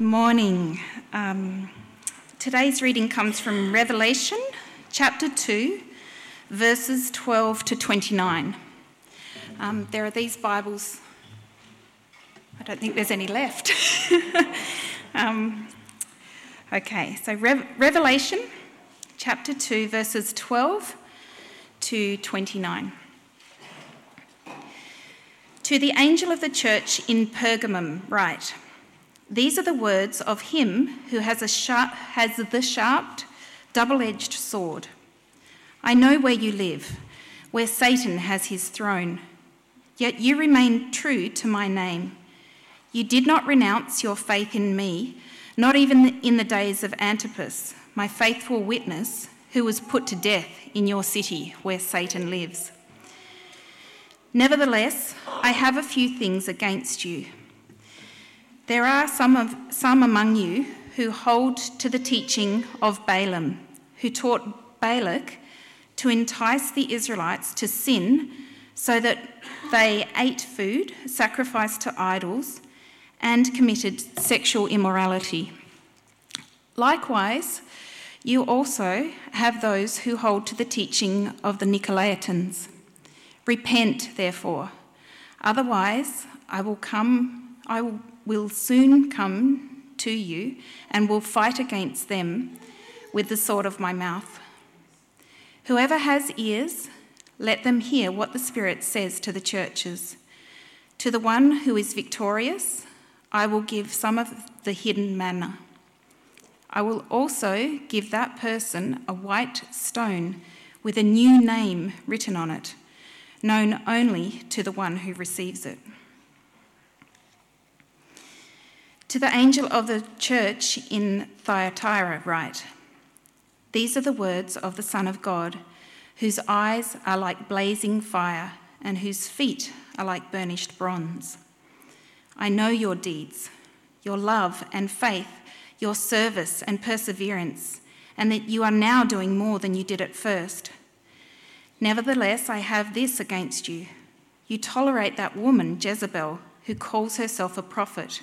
Morning. Um, today's reading comes from Revelation chapter 2, verses 12 to 29. Um, there are these Bibles. I don't think there's any left. um, okay, so Re- Revelation chapter 2, verses 12 to 29. To the angel of the church in Pergamum, write These are the words of him who has, a sharp, has the sharp, double edged sword. I know where you live, where Satan has his throne. Yet you remain true to my name. You did not renounce your faith in me, not even in the days of Antipas, my faithful witness, who was put to death in your city where Satan lives. Nevertheless, I have a few things against you. There are some, of, some among you who hold to the teaching of Balaam, who taught Balak to entice the Israelites to sin so that they ate food sacrificed to idols and committed sexual immorality. Likewise, you also have those who hold to the teaching of the Nicolaitans. Repent, therefore, otherwise I will come, I will soon come to you and will fight against them with the sword of my mouth. Whoever has ears, let them hear what the Spirit says to the churches. To the one who is victorious, I will give some of the hidden manna. I will also give that person a white stone with a new name written on it known only to the one who receives it. To the angel of the church in Thyatira, write These are the words of the Son of God, whose eyes are like blazing fire and whose feet are like burnished bronze. I know your deeds, your love and faith, your service and perseverance, and that you are now doing more than you did at first. Nevertheless, I have this against you. You tolerate that woman, Jezebel, who calls herself a prophet.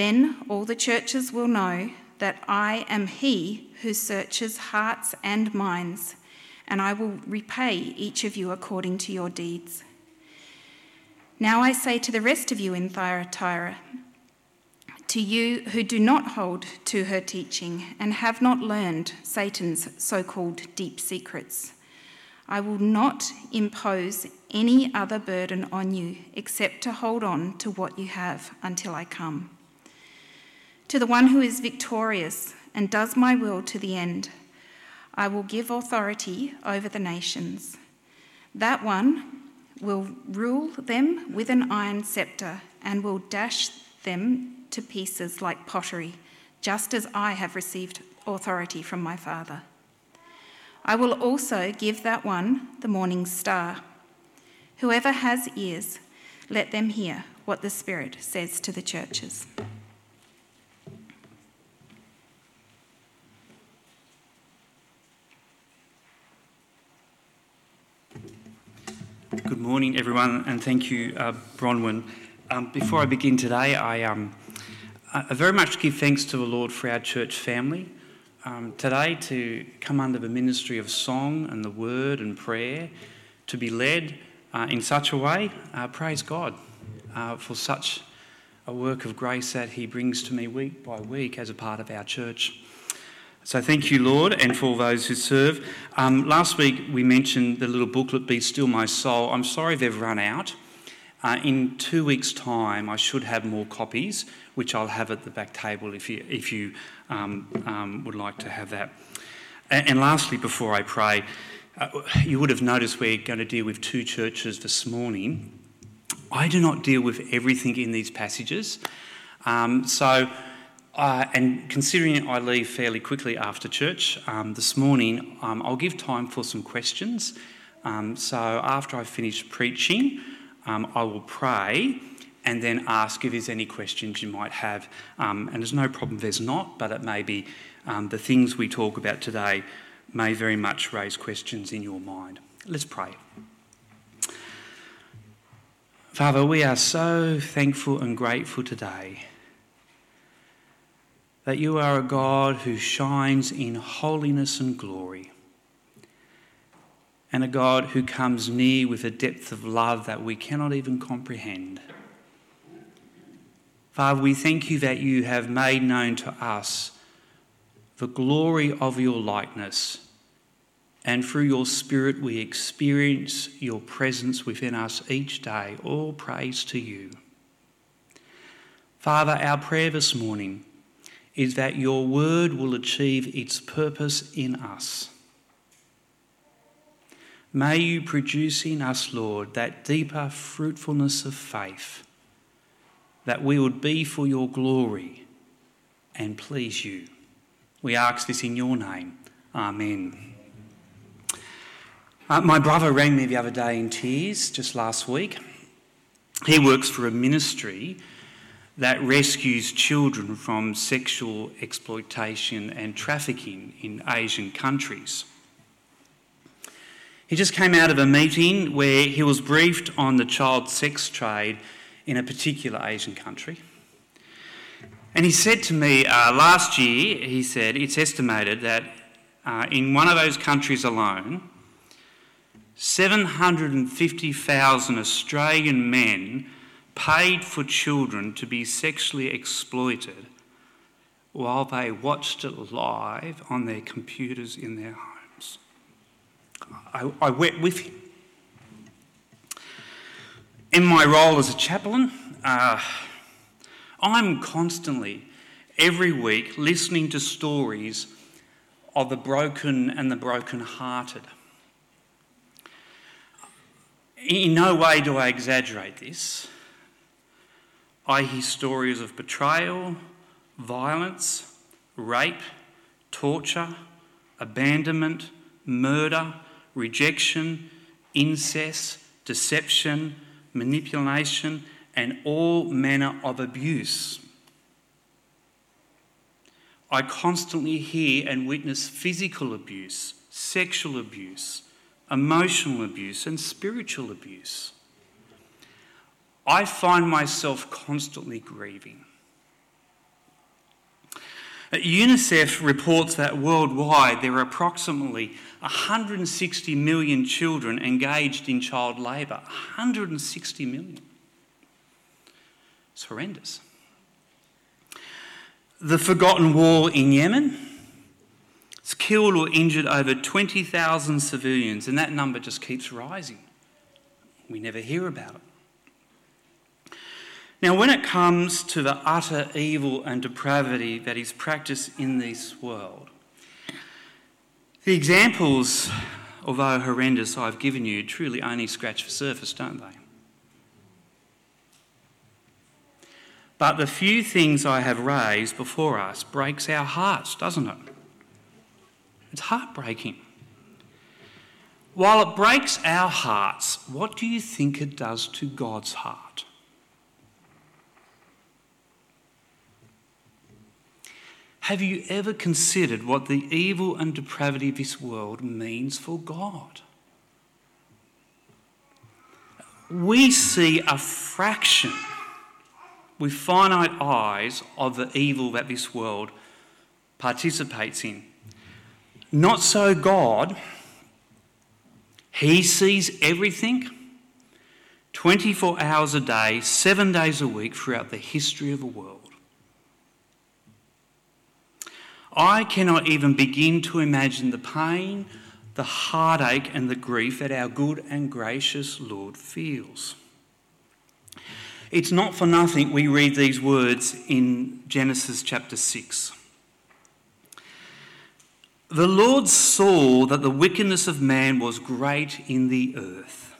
Then all the churches will know that I am he who searches hearts and minds, and I will repay each of you according to your deeds. Now I say to the rest of you in Thyatira, to you who do not hold to her teaching and have not learned Satan's so called deep secrets. I will not impose any other burden on you except to hold on to what you have until I come. To the one who is victorious and does my will to the end, I will give authority over the nations. That one will rule them with an iron scepter and will dash them to pieces like pottery, just as I have received authority from my Father. I will also give that one the morning star. Whoever has ears, let them hear what the Spirit says to the churches. Good morning, everyone, and thank you, uh, Bronwyn. Um, before I begin today, I, um, I very much give thanks to the Lord for our church family um, today to come under the ministry of song and the word and prayer, to be led uh, in such a way. Uh, praise God uh, for such a work of grace that He brings to me week by week as a part of our church. So thank you, Lord, and for all those who serve. Um, last week we mentioned the little booklet, Be Still My Soul. I'm sorry they've run out. Uh, in two weeks' time, I should have more copies, which I'll have at the back table if you, if you um, um, would like to have that. And, and lastly, before I pray, uh, you would have noticed we're going to deal with two churches this morning. I do not deal with everything in these passages. Um, so Uh, and considering I leave fairly quickly after church um, this morning, um, I'll give time for some questions. Um, so after I finish preaching, um, I will pray and then ask if there's any questions you might have. Um, and there's no problem there's not, but it may be um, the things we talk about today may very much raise questions in your mind. Let's pray. Father, we are so thankful and grateful today that you are a God who shines in holiness and glory, and a God who comes near with a depth of love that we cannot even comprehend. Father, we thank you that you have made known to us the glory of your likeness, and through your Spirit we experience your presence within us each day. All praise to you. Father, our prayer this morning is that your word will achieve its purpose in us. May you produce in us, Lord, that deeper fruitfulness of faith, that we would be for your glory and please you. We ask this in your name. Amen. Uh, my brother rang me the other day in tears, just last week. He works for a ministry that rescues children from sexual exploitation and trafficking in Asian countries. He just came out of a meeting where he was briefed on the child sex trade in a particular Asian country. And he said to me uh, last year, he said, it's estimated that uh, in one of those countries alone, 750,000 Australian men paid for children to be sexually exploited while they watched it live on their computers in their homes. I, I with him. In my role as a chaplain, uh, I'm constantly, every week, listening to stories of the broken and the broken-hearted. In no way do I exaggerate this. I hear stories of betrayal, violence, rape, torture, abandonment, murder, rejection, incest, deception, manipulation, and all manner of abuse. I constantly hear and witness physical abuse, sexual abuse, emotional abuse, and spiritual abuse. I find myself constantly grieving. UNICEF reports that worldwide there are approximately 160 million children engaged in child labour. 160 million. It's horrendous. The forgotten war in Yemen has killed or injured over 20,000 civilians, and that number just keeps rising. We never hear about it. Now, when it comes to the utter evil and depravity that is practiced in this world, the examples, although horrendous, I've given you truly only scratch the surface, don't they? But the few things I have raised before us breaks our hearts, doesn't it? It's heartbreaking. While it breaks our hearts, what do you think it does to God's heart? Have you ever considered what the evil and depravity of this world means for God? We see a fraction with finite eyes of the evil that this world participates in. Not so God. He sees everything 24 hours a day, seven days a week throughout the history of the world. I cannot even begin to imagine the pain, the heartache, and the grief that our good and gracious Lord feels. It's not for nothing we read these words in Genesis chapter 6. The Lord saw that the wickedness of man was great in the earth,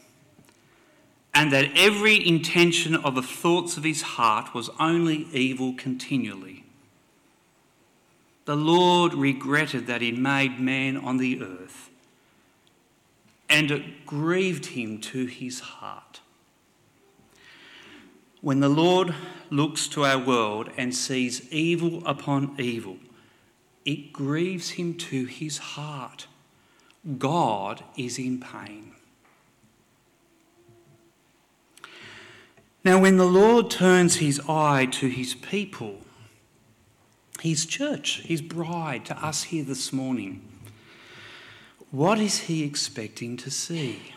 and that every intention of the thoughts of his heart was only evil continually. The Lord regretted that he made man on the earth, and it grieved him to his heart. When the Lord looks to our world and sees evil upon evil, it grieves him to his heart. God is in pain. Now, when the Lord turns his eye to his people, his church, his bride, to us here this morning, what is he expecting to see?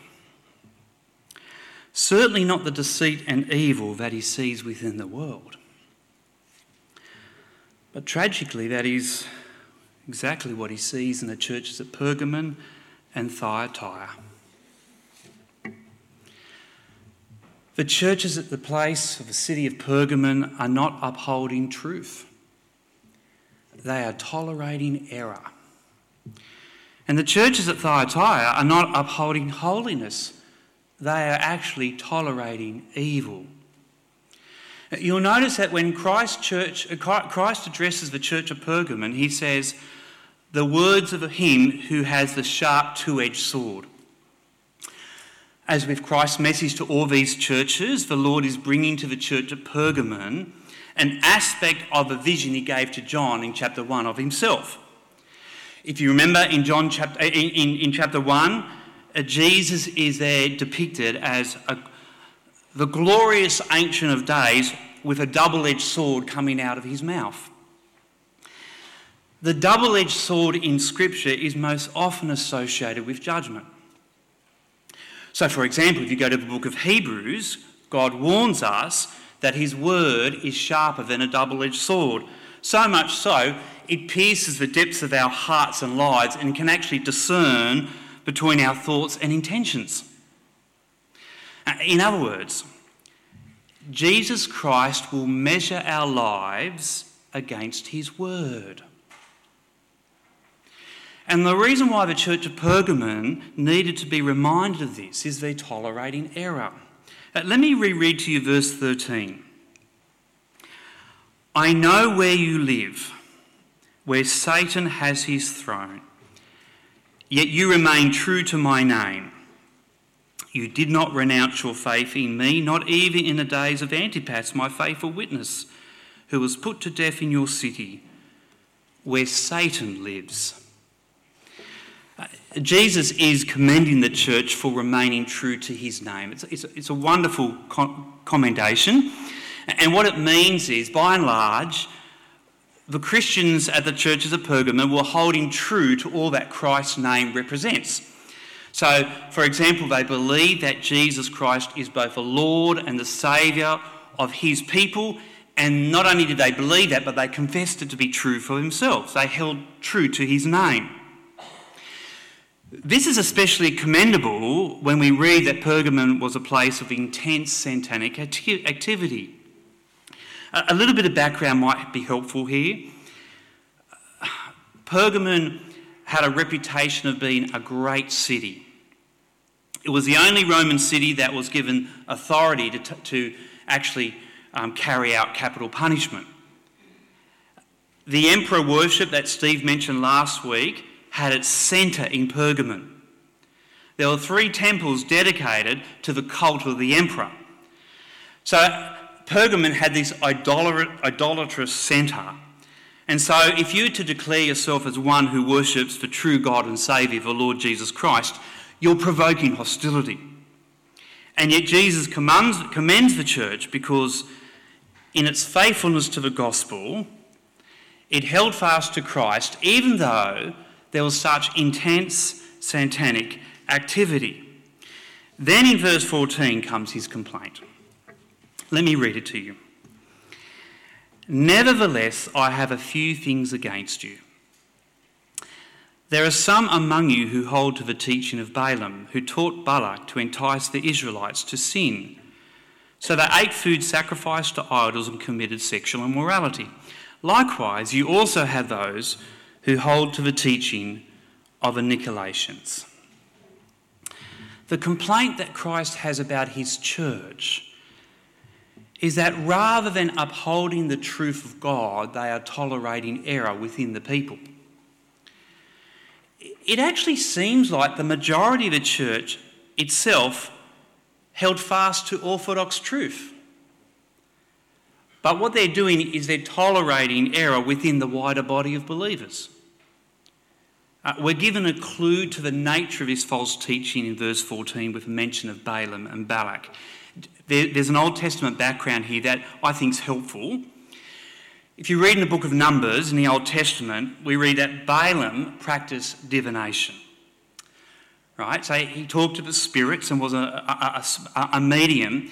Certainly not the deceit and evil that he sees within the world. But tragically, that is exactly what he sees in the churches at Pergamon and Thyatira. The churches at the place of the city of Pergamon are not upholding truth, they are tolerating error. And the churches at Thyatira are not upholding holiness, they are actually tolerating evil. You'll notice that when Christ, church, uh, Christ addresses the church of Pergamon, he says, The words of him who has the sharp two edged sword. As with Christ's message to all these churches, the Lord is bringing to the church of Pergamon an aspect of a vision he gave to John in chapter 1 of himself. If you remember in, John chapter, in, in, in chapter 1, uh, Jesus is there depicted as a, the glorious Ancient of Days with a double edged sword coming out of his mouth. The double edged sword in Scripture is most often associated with judgment. So, for example, if you go to the book of Hebrews, God warns us that his word is sharper than a double edged sword. So much so, it pierces the depths of our hearts and lives and can actually discern between our thoughts and intentions. Uh, in other words, Jesus Christ will measure our lives against his word. And the reason why the church of Pergamon needed to be reminded of this is they're tolerating error. Uh, let me reread to you verse 13. I know where you live, where Satan has his throne, yet you remain true to my name. You did not renounce your faith in me, not even in the days of Antipas, my faithful witness, who was put to death in your city, where Satan lives. Jesus is commending the church for remaining true to his name. It's, it's, it's a wonderful commendation. And what it means is, by and large, the Christians at the churches of Pergamon were holding true to all that Christ's name represents. So, for example, they believe that Jesus Christ is both the Lord and the Saviour of his people. And not only did they believe that, but they confessed it to be true for themselves. They held true to his name. This is especially commendable when we read that Pergamon was a place of intense satanic activity. A little bit of background might be helpful here. Pergamon had a reputation of being a great city. It was the only Roman city that was given authority to, t- to actually um, carry out capital punishment. The emperor worship that Steve mentioned last week had its centre in Pergamon. There were three temples dedicated to the cult of the emperor. So Pergamon had this idolatrous centre. And so, if you were to declare yourself as one who worships the true God and Saviour, the Lord Jesus Christ, you're provoking hostility. And yet, Jesus commends the church because, in its faithfulness to the gospel, it held fast to Christ, even though there was such intense satanic activity. Then in verse 14 comes his complaint. Let me read it to you. Nevertheless, I have a few things against you. There are some among you who hold to the teaching of Balaam, who taught Balak to entice the Israelites to sin. So they ate food sacrificed to idols and committed sexual immorality. Likewise, you also have those who hold to the teaching of the Nicolaitans. The complaint that Christ has about his church is that rather than upholding the truth of God, they are tolerating error within the people. It actually seems like the majority of the church itself held fast to orthodox truth. But what they're doing is they're tolerating error within the wider body of believers. Uh, we're given a clue to the nature of his false teaching in verse 14 with a mention of Balaam and Balak. There, there's an Old Testament background here that I think is helpful. If you read in the book of Numbers in the Old Testament, we read that Balaam practiced divination. Right? So he talked to the spirits and was a, a, a, a medium.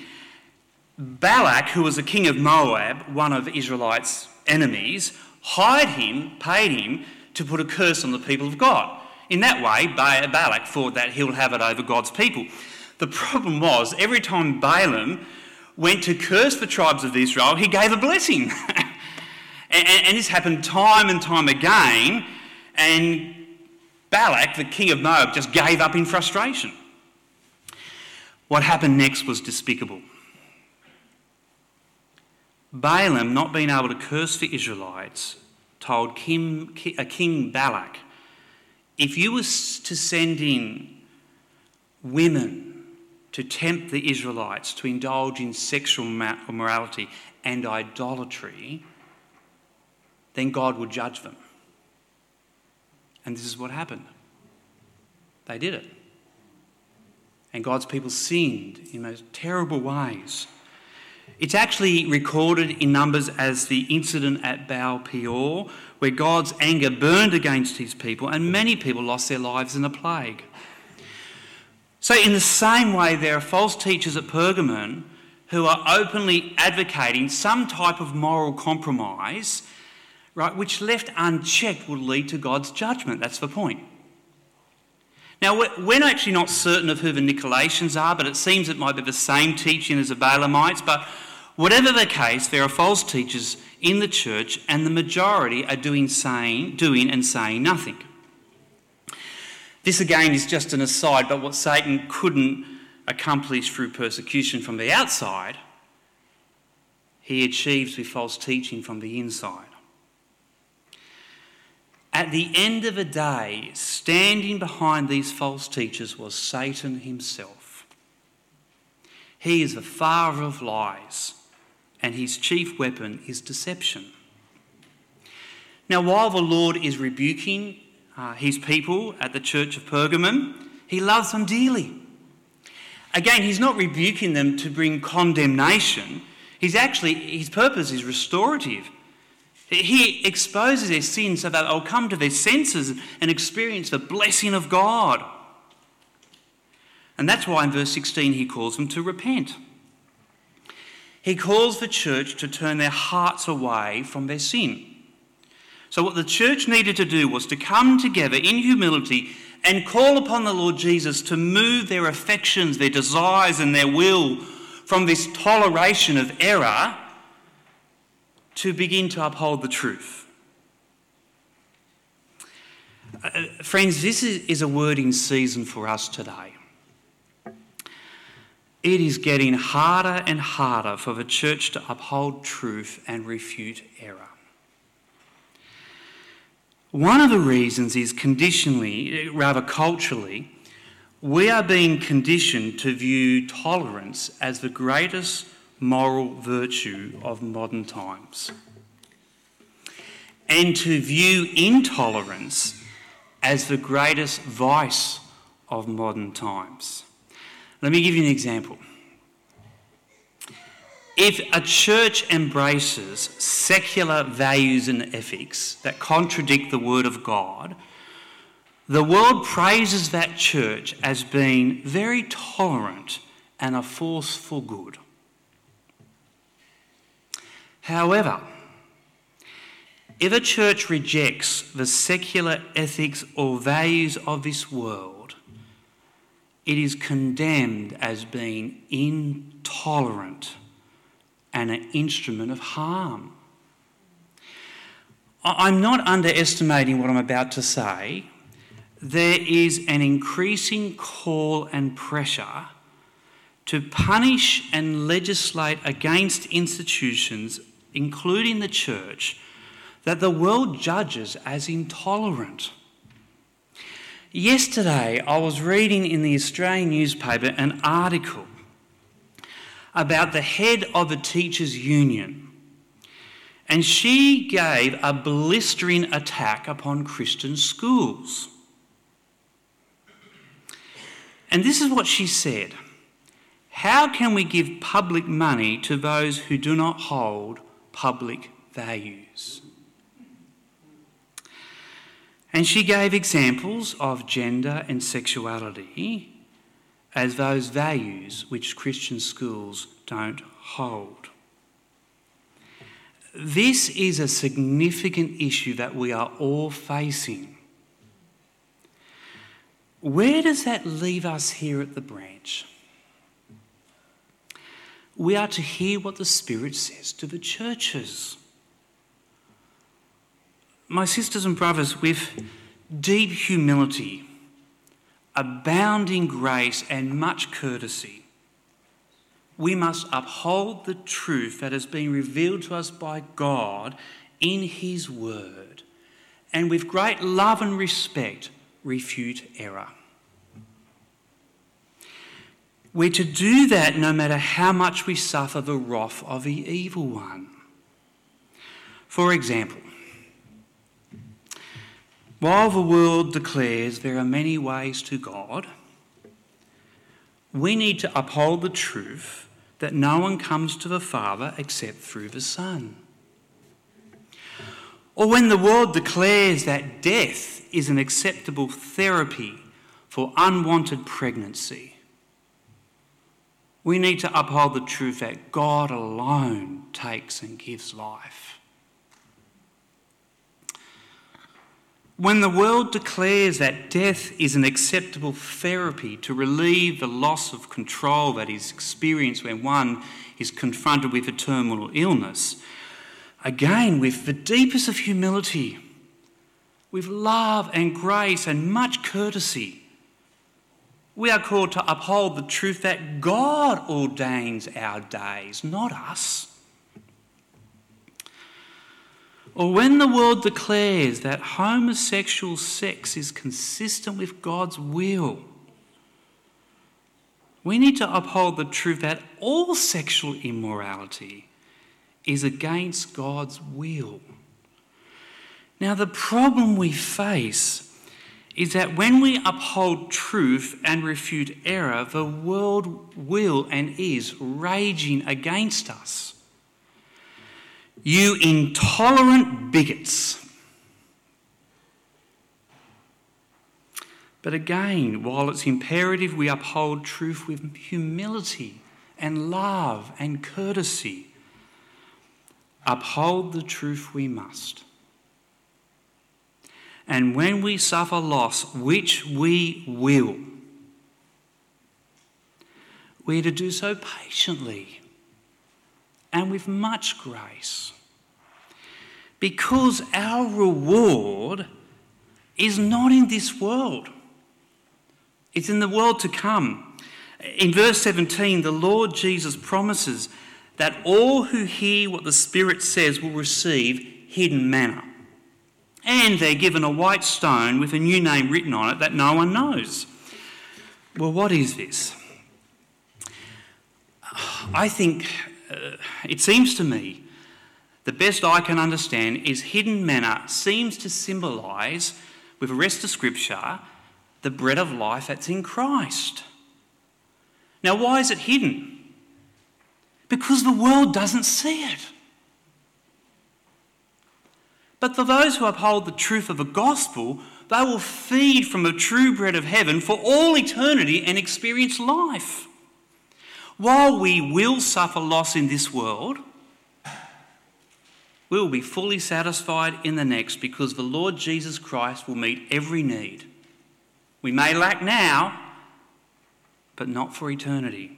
Balak, who was the king of Moab, one of Israelites' enemies, hired him, paid him to put a curse on the people of God. In that way, Balak thought that he'll have it over God's people. The problem was, every time Balaam went to curse the tribes of Israel, he gave a blessing. and, and, this happened time and time again, and Balak, the king of Moab, just gave up in frustration. What happened next was despicable. Balaam, not being able to curse the Israelites, told King, a uh, king Balak, if you was to send in women to tempt the Israelites to indulge in sexual morality and idolatry, then God would judge them. And this is what happened. They did it. And God's people sinned in those terrible ways. It's actually recorded in Numbers as the incident at Baal Peor, where God's anger burned against his people and many people lost their lives in a plague. So, in the same way, there are false teachers at Pergamon who are openly advocating some type of moral compromise, right, which left unchecked will lead to God's judgment. That's the point. Now, we're actually not certain of who the Nicolaitans are, but it seems it might be the same teaching as the Balaamites. But Whatever the case, there are false teachers in the church, and the majority are doing, saying, doing and saying nothing. This again is just an aside, but what Satan couldn't accomplish through persecution from the outside, he achieves with false teaching from the inside. At the end of the day, standing behind these false teachers was Satan himself. He is the father of lies and his chief weapon is deception. Now, while the Lord is rebuking uh, his people at the church of Pergamon, he loves them dearly. Again, he's not rebuking them to bring condemnation. He's actually, his purpose is restorative. He exposes their sins so that they'll come to their senses and experience the blessing of God. And that's why in verse 16 he calls them to repent. He calls the church to turn their hearts away from their sin. So, what the church needed to do was to come together in humility and call upon the Lord Jesus to move their affections, their desires, and their will from this toleration of error to begin to uphold the truth. Uh, friends, this is, is a word in season for us today it is getting harder and harder for the church to uphold truth and refute error. One of the reasons is conditionally, rather culturally, we are being conditioned to view tolerance as the greatest moral virtue of modern times, and to view intolerance as the greatest vice of modern times. Let me give you an example. If a church embraces secular values and ethics that contradict the Word of God, the world praises that church as being very tolerant and a force for good. However, if a church rejects the secular ethics or values of this world, it is condemned as being intolerant and an instrument of harm. I'm not underestimating what I'm about to say. There is an increasing call and pressure to punish and legislate against institutions, including the church, that the world judges as intolerant. Yesterday, I was reading in the Australian newspaper an article about the head of a teachers' union, and she gave a blistering attack upon Christian schools. And this is what she said How can we give public money to those who do not hold public values? And she gave examples of gender and sexuality as those values which Christian schools don't hold. This is a significant issue that we are all facing. Where does that leave us here at the branch? We are to hear what the Spirit says to the churches my sisters and brothers, with deep humility, abounding grace, and much courtesy, we must uphold the truth that has been revealed to us by God in His Word, and with great love and respect, refute error. We're to do that no matter how much we suffer the wrath of the evil one. For example, while the world declares there are many ways to God, we need to uphold the truth that no one comes to the Father except through the Son. Or when the world declares that death is an acceptable therapy for unwanted pregnancy, we need to uphold the truth that God alone takes and gives life. When the world declares that death is an acceptable therapy to relieve the loss of control that is experienced when one is confronted with a terminal illness, again, with the deepest of humility, with love and grace and much courtesy, we are called to uphold the truth that God ordains our days, not us. Or when the world declares that homosexual sex is consistent with God's will, we need to uphold the truth that all sexual immorality is against God's will. Now, the problem we face is that when we uphold truth and refute error, the world will and is raging against us. You intolerant bigots. But again, while it's imperative we uphold truth with humility and love and courtesy, uphold the truth we must. And when we suffer loss, which we will, we're to do so patiently and with much grace. Because our reward is not in this world, it's in the world to come. In verse 17, the Lord Jesus promises that all who hear what the Spirit says will receive hidden manna. And they're given a white stone with a new name written on it that no one knows. Well, what is this? I think uh, it seems to me the best I can understand is hidden manna seems to symbolise, with the rest of Scripture, the bread of life that's in Christ. Now, why is it hidden? Because the world doesn't see it. But for those who uphold the truth of the gospel, they will feed from the true bread of heaven for all eternity and experience life. While we will suffer loss in this world, we will be fully satisfied in the next because the Lord Jesus Christ will meet every need. We may lack now, but not for eternity.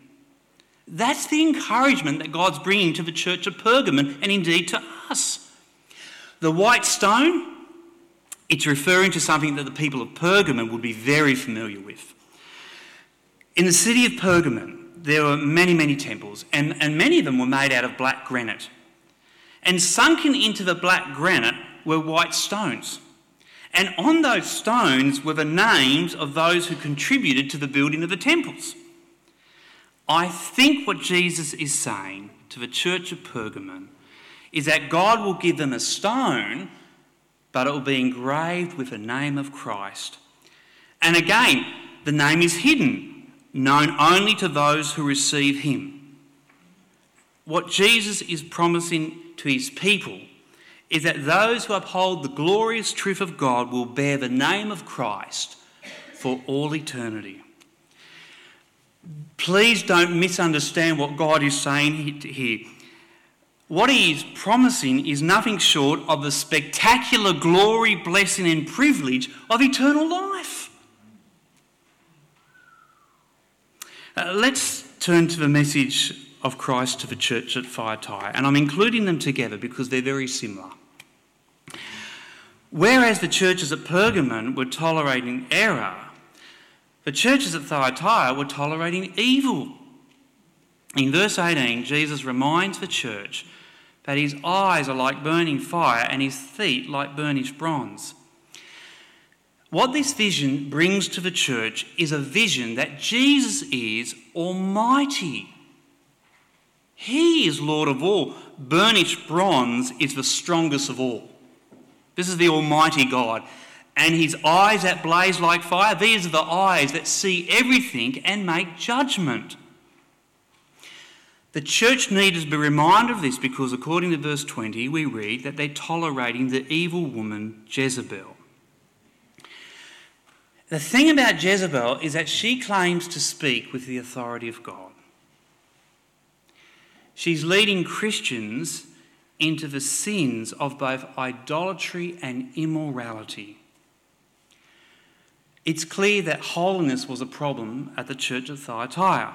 That's the encouragement that God's bringing to the church of Pergamon and indeed to us. The white stone, it's referring to something that the people of Pergamon would be very familiar with. In the city of Pergamon, there were many, many temples, and, and many of them were made out of black granite. And sunken into the black granite were white stones. And on those stones were the names of those who contributed to the building of the temples. I think what Jesus is saying to the church of Pergamon is that God will give them a stone, but it will be engraved with the name of Christ. And again, the name is hidden, known only to those who receive him. What Jesus is promising to his people is that those who uphold the glorious truth of God will bear the name of Christ for all eternity. Please don't misunderstand what God is saying here. What he is promising is nothing short of the spectacular glory, blessing, and privilege of eternal life. Uh, let's turn to the message of Christ to the church at Thyatira, and I'm including them together because they're very similar. Whereas the churches at Pergamon were tolerating error, the churches at Thyatira were tolerating evil. In verse 18, Jesus reminds the church that his eyes are like burning fire and his feet like burnished bronze. What this vision brings to the church is a vision that Jesus is almighty. He is Lord of all. Burnished bronze is the strongest of all. This is the Almighty God. And his eyes that blaze like fire, these are the eyes that see everything and make judgment. The church needs to be reminded of this because, according to verse 20, we read that they're tolerating the evil woman Jezebel. The thing about Jezebel is that she claims to speak with the authority of God. She's leading Christians into the sins of both idolatry and immorality. It's clear that holiness was a problem at the church of Thyatira.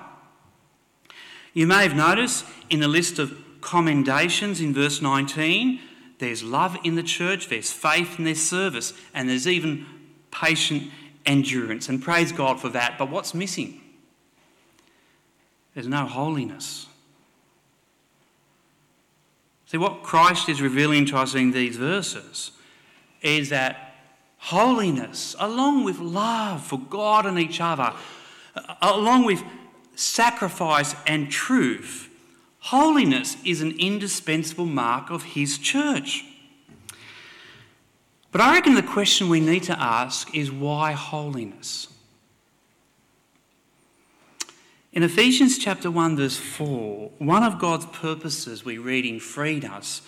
You may have noticed in the list of commendations in verse 19, there's love in the church, there's faith in their service, and there's even patient endurance. And praise God for that. But what's missing? There's no holiness. See, what Christ is revealing to us in these verses is that holiness, along with love for God and each other, along with sacrifice and truth, holiness is an indispensable mark of His church. But I reckon the question we need to ask is why holiness? In Ephesians chapter 1, verse 4, one of God's purposes we read in freed us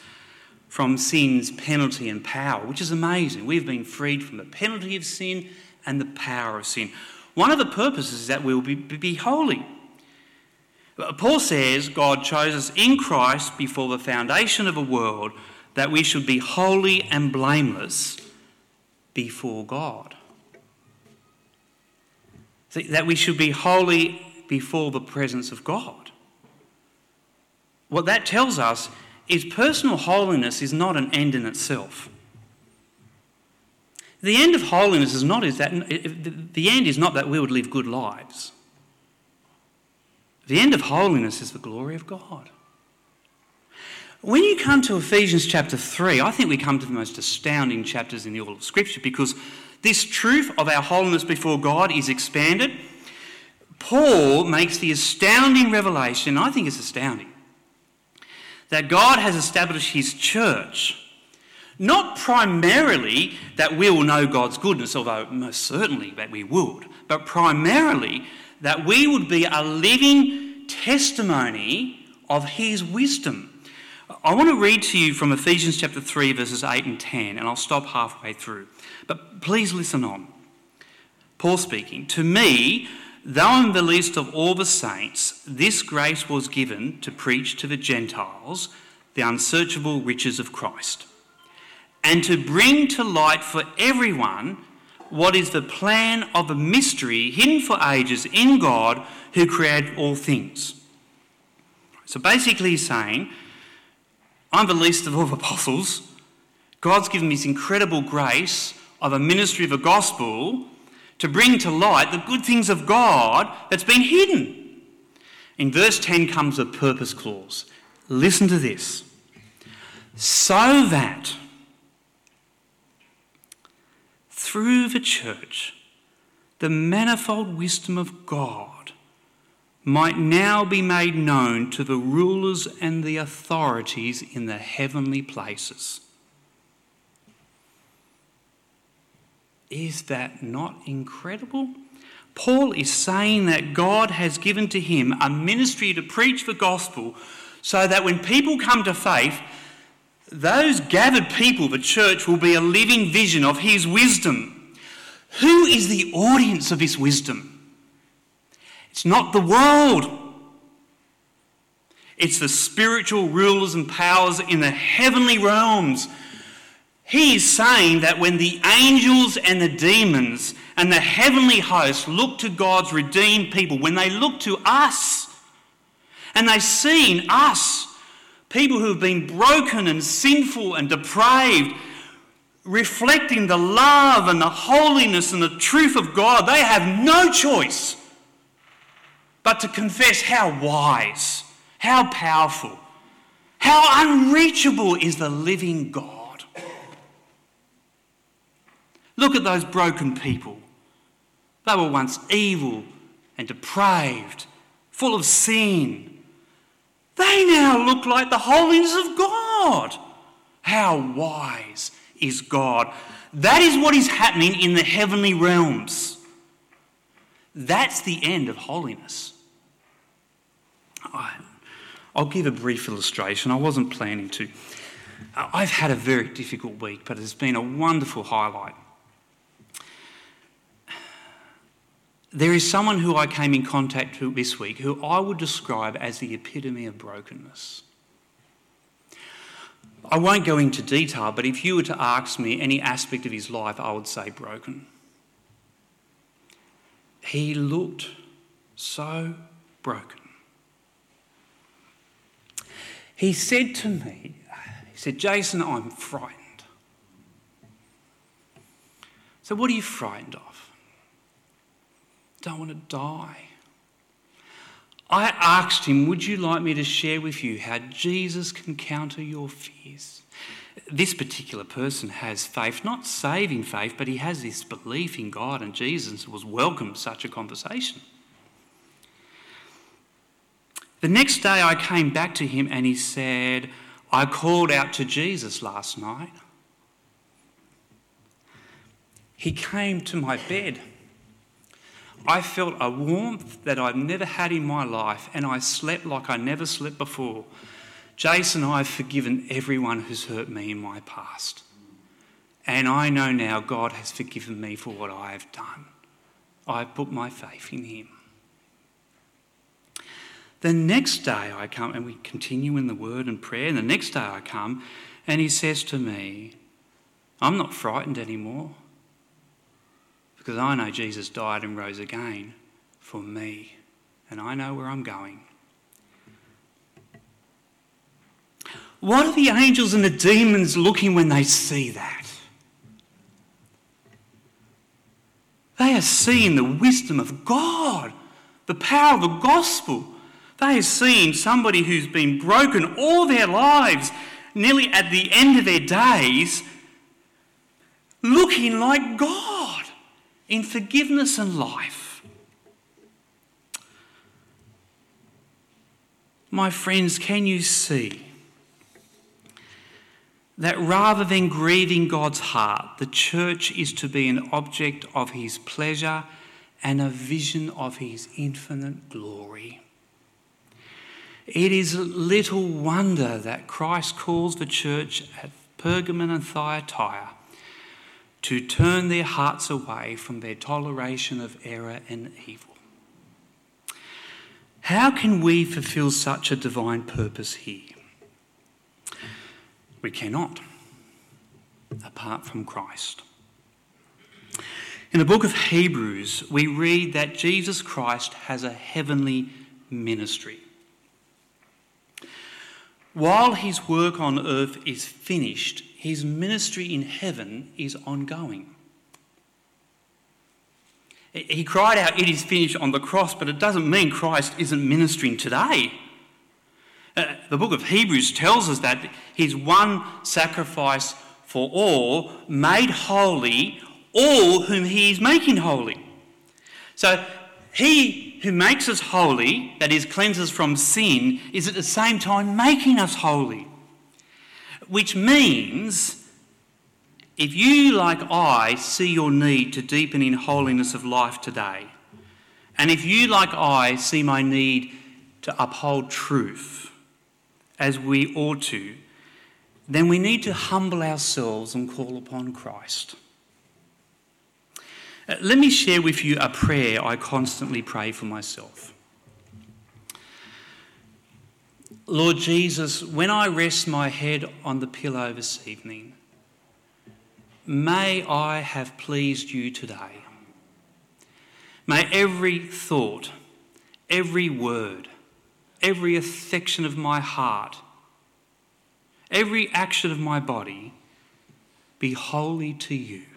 from sin's penalty and power, which is amazing. We've been freed from the penalty of sin and the power of sin. One of the purposes is that we will be, be holy. Paul says God chose us in Christ before the foundation of a world that we should be holy and blameless before God. That we should be holy before the presence of God. What that tells us is personal holiness is not an end in itself. The end of holiness is not is that the end is not that we would live good lives. The end of holiness is the glory of God. When you come to Ephesians chapter 3, I think we come to the most astounding chapters in the all of Scripture because this truth of our holiness before God is expanded Paul makes the astounding revelation, I think it's astounding, that God has established his church, not primarily that we will know God's goodness, although most certainly that we would, but primarily that we would be a living testimony of his wisdom. I want to read to you from Ephesians chapter 3, verses 8 and 10, and I'll stop halfway through. But please listen on. Paul speaking, To me, Though I'm the least of all the saints, this grace was given to preach to the Gentiles the unsearchable riches of Christ, and to bring to light for everyone what is the plan of the mystery hidden for ages in God who created all things. So basically, he's saying, I'm the least of all apostles. God's given me this incredible grace of a ministry of the gospel to bring to light the good things of God that's been hidden. In verse 10 comes a purpose clause. Listen to this. So that through the church, the manifold wisdom of God might now be made known to the rulers and the authorities in the heavenly places. Is that not incredible? Paul is saying that God has given to him a ministry to preach the gospel so that when people come to faith, those gathered people, the church, will be a living vision of his wisdom. Who is the audience of this wisdom? It's not the world. It's the spiritual rulers and powers in the heavenly realms. He is saying that when the angels and the demons and the heavenly hosts look to God's redeemed people, when they look to us and they see in us people who have been broken and sinful and depraved, reflecting the love and the holiness and the truth of God, they have no choice but to confess how wise, how powerful, how unreachable is the living God. Look at those broken people. They were once evil and depraved, full of sin. They now look like the holiness of God. How wise is God? That is what is happening in the heavenly realms. That's the end of holiness. I, will give a brief illustration. I wasn't planning to. Uh, I've had a very difficult week, but it's been a wonderful highlight. There is someone who I came in contact with this week who I would describe as the epitome of brokenness. I won't go into detail, but if you were to ask me any aspect of his life, I would say broken. He looked so broken. He said to me, he said, Jason, I'm frightened. So, what are you frightened of? Don't want to die. I asked him, Would you like me to share with you how Jesus can counter your fears? This particular person has faith, not saving faith, but he has this belief in God and Jesus was welcome such a conversation. The next day I came back to him and he said, I called out to Jesus last night. He came to my bed. I felt a warmth that I've never had in my life, and I slept like I never slept before. Jason, I've forgiven everyone who's hurt me in my past. And I know now God has forgiven me for what I have done. I've put my faith in Him. The next day I come, and we continue in the word and prayer, and the next day I come, and he says to me, I'm not frightened anymore because I know Jesus died and rose again for me, and I know where I'm going. What are the angels and the demons looking when they see that? They are seeing the wisdom of God, the power of the gospel they are seeing somebody who's been broken all their lives, nearly at the end of their days, looking like God in forgiveness and life. My friends, can you see that rather than grieving God's heart, the church is to be an object of His pleasure and a vision of His infinite glory? It is little wonder that Christ calls the church at Pergamon and Thyatira to turn their hearts away from their toleration of error and evil. How can we fulfill such a divine purpose here? We cannot, apart from Christ. In the book of Hebrews, we read that Jesus Christ has a heavenly ministry. While his work on earth is finished, his ministry in heaven is ongoing. He cried out, It is finished on the cross, but it doesn't mean Christ isn't ministering today. Uh, the book of Hebrews tells us that his one sacrifice for all made holy all whom he is making holy. So he who makes us holy, that is, cleanses from sin, is at the same time making us holy. Which means if you, like I, see your need to deepen in holiness of life today, and if you, like I, see my need to uphold truth, as we ought to, then we need to humble ourselves and call upon Christ. Uh, let me share with you a prayer I constantly pray for myself. Lord Jesus, when I rest my head on the pillow this evening, may I have pleased you today. May every thought, every word, every affection of my heart, every action of my body be holy to you.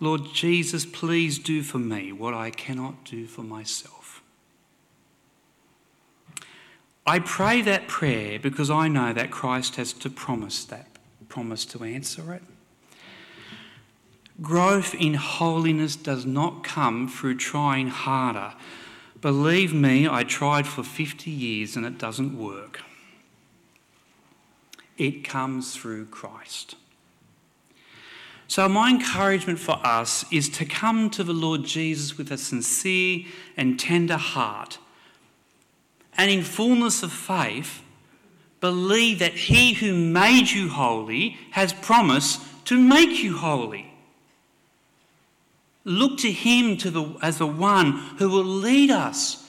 Lord Jesus, please do for me what I cannot do for myself. I pray that prayer because I know that Christ has to promise that promise to answer it. Growth in holiness does not come through trying harder Believe me, I tried for 50 years and it doesn't work. It comes through Christ. So, my encouragement for us is to come to the Lord Jesus with a sincere and tender heart, and in fullness of faith, believe that He who made you holy has promised to make you holy. Look to Him to the, as the one who will lead us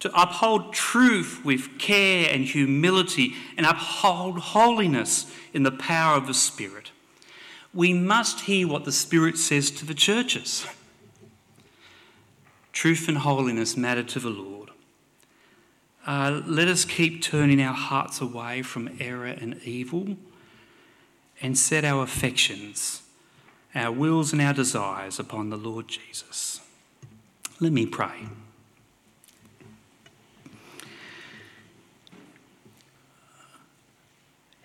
to uphold truth with care and humility and uphold holiness in the power of the Spirit. We must hear what the Spirit says to the churches. Truth and holiness matter to the Lord. Uh, let us keep turning our hearts away from error and evil and set our affections our wills and our desires upon the Lord Jesus. Let me pray.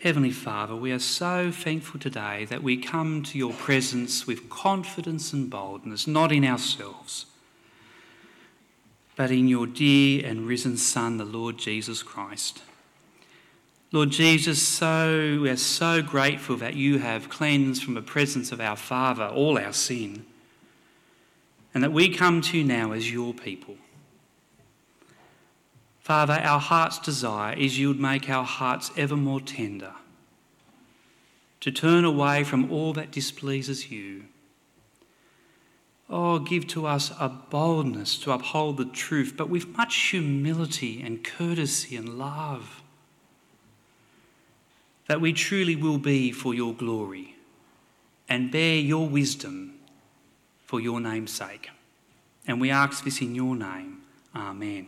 Heavenly Father, we are so thankful today that we come to your presence with confidence and boldness, not in ourselves, but in your dear and risen Son, the Lord Jesus Christ. Lord Jesus, so we are so grateful that you have cleansed from the presence of our Father all our sin, and that we come to you now as your people. Father, our heart's desire is you would make our hearts ever more tender, to turn away from all that displeases you. Oh, give to us a boldness to uphold the truth, but with much humility and courtesy and love that we truly will be for your glory and bear your wisdom for your name's sake. And we ask this in your name. Amen.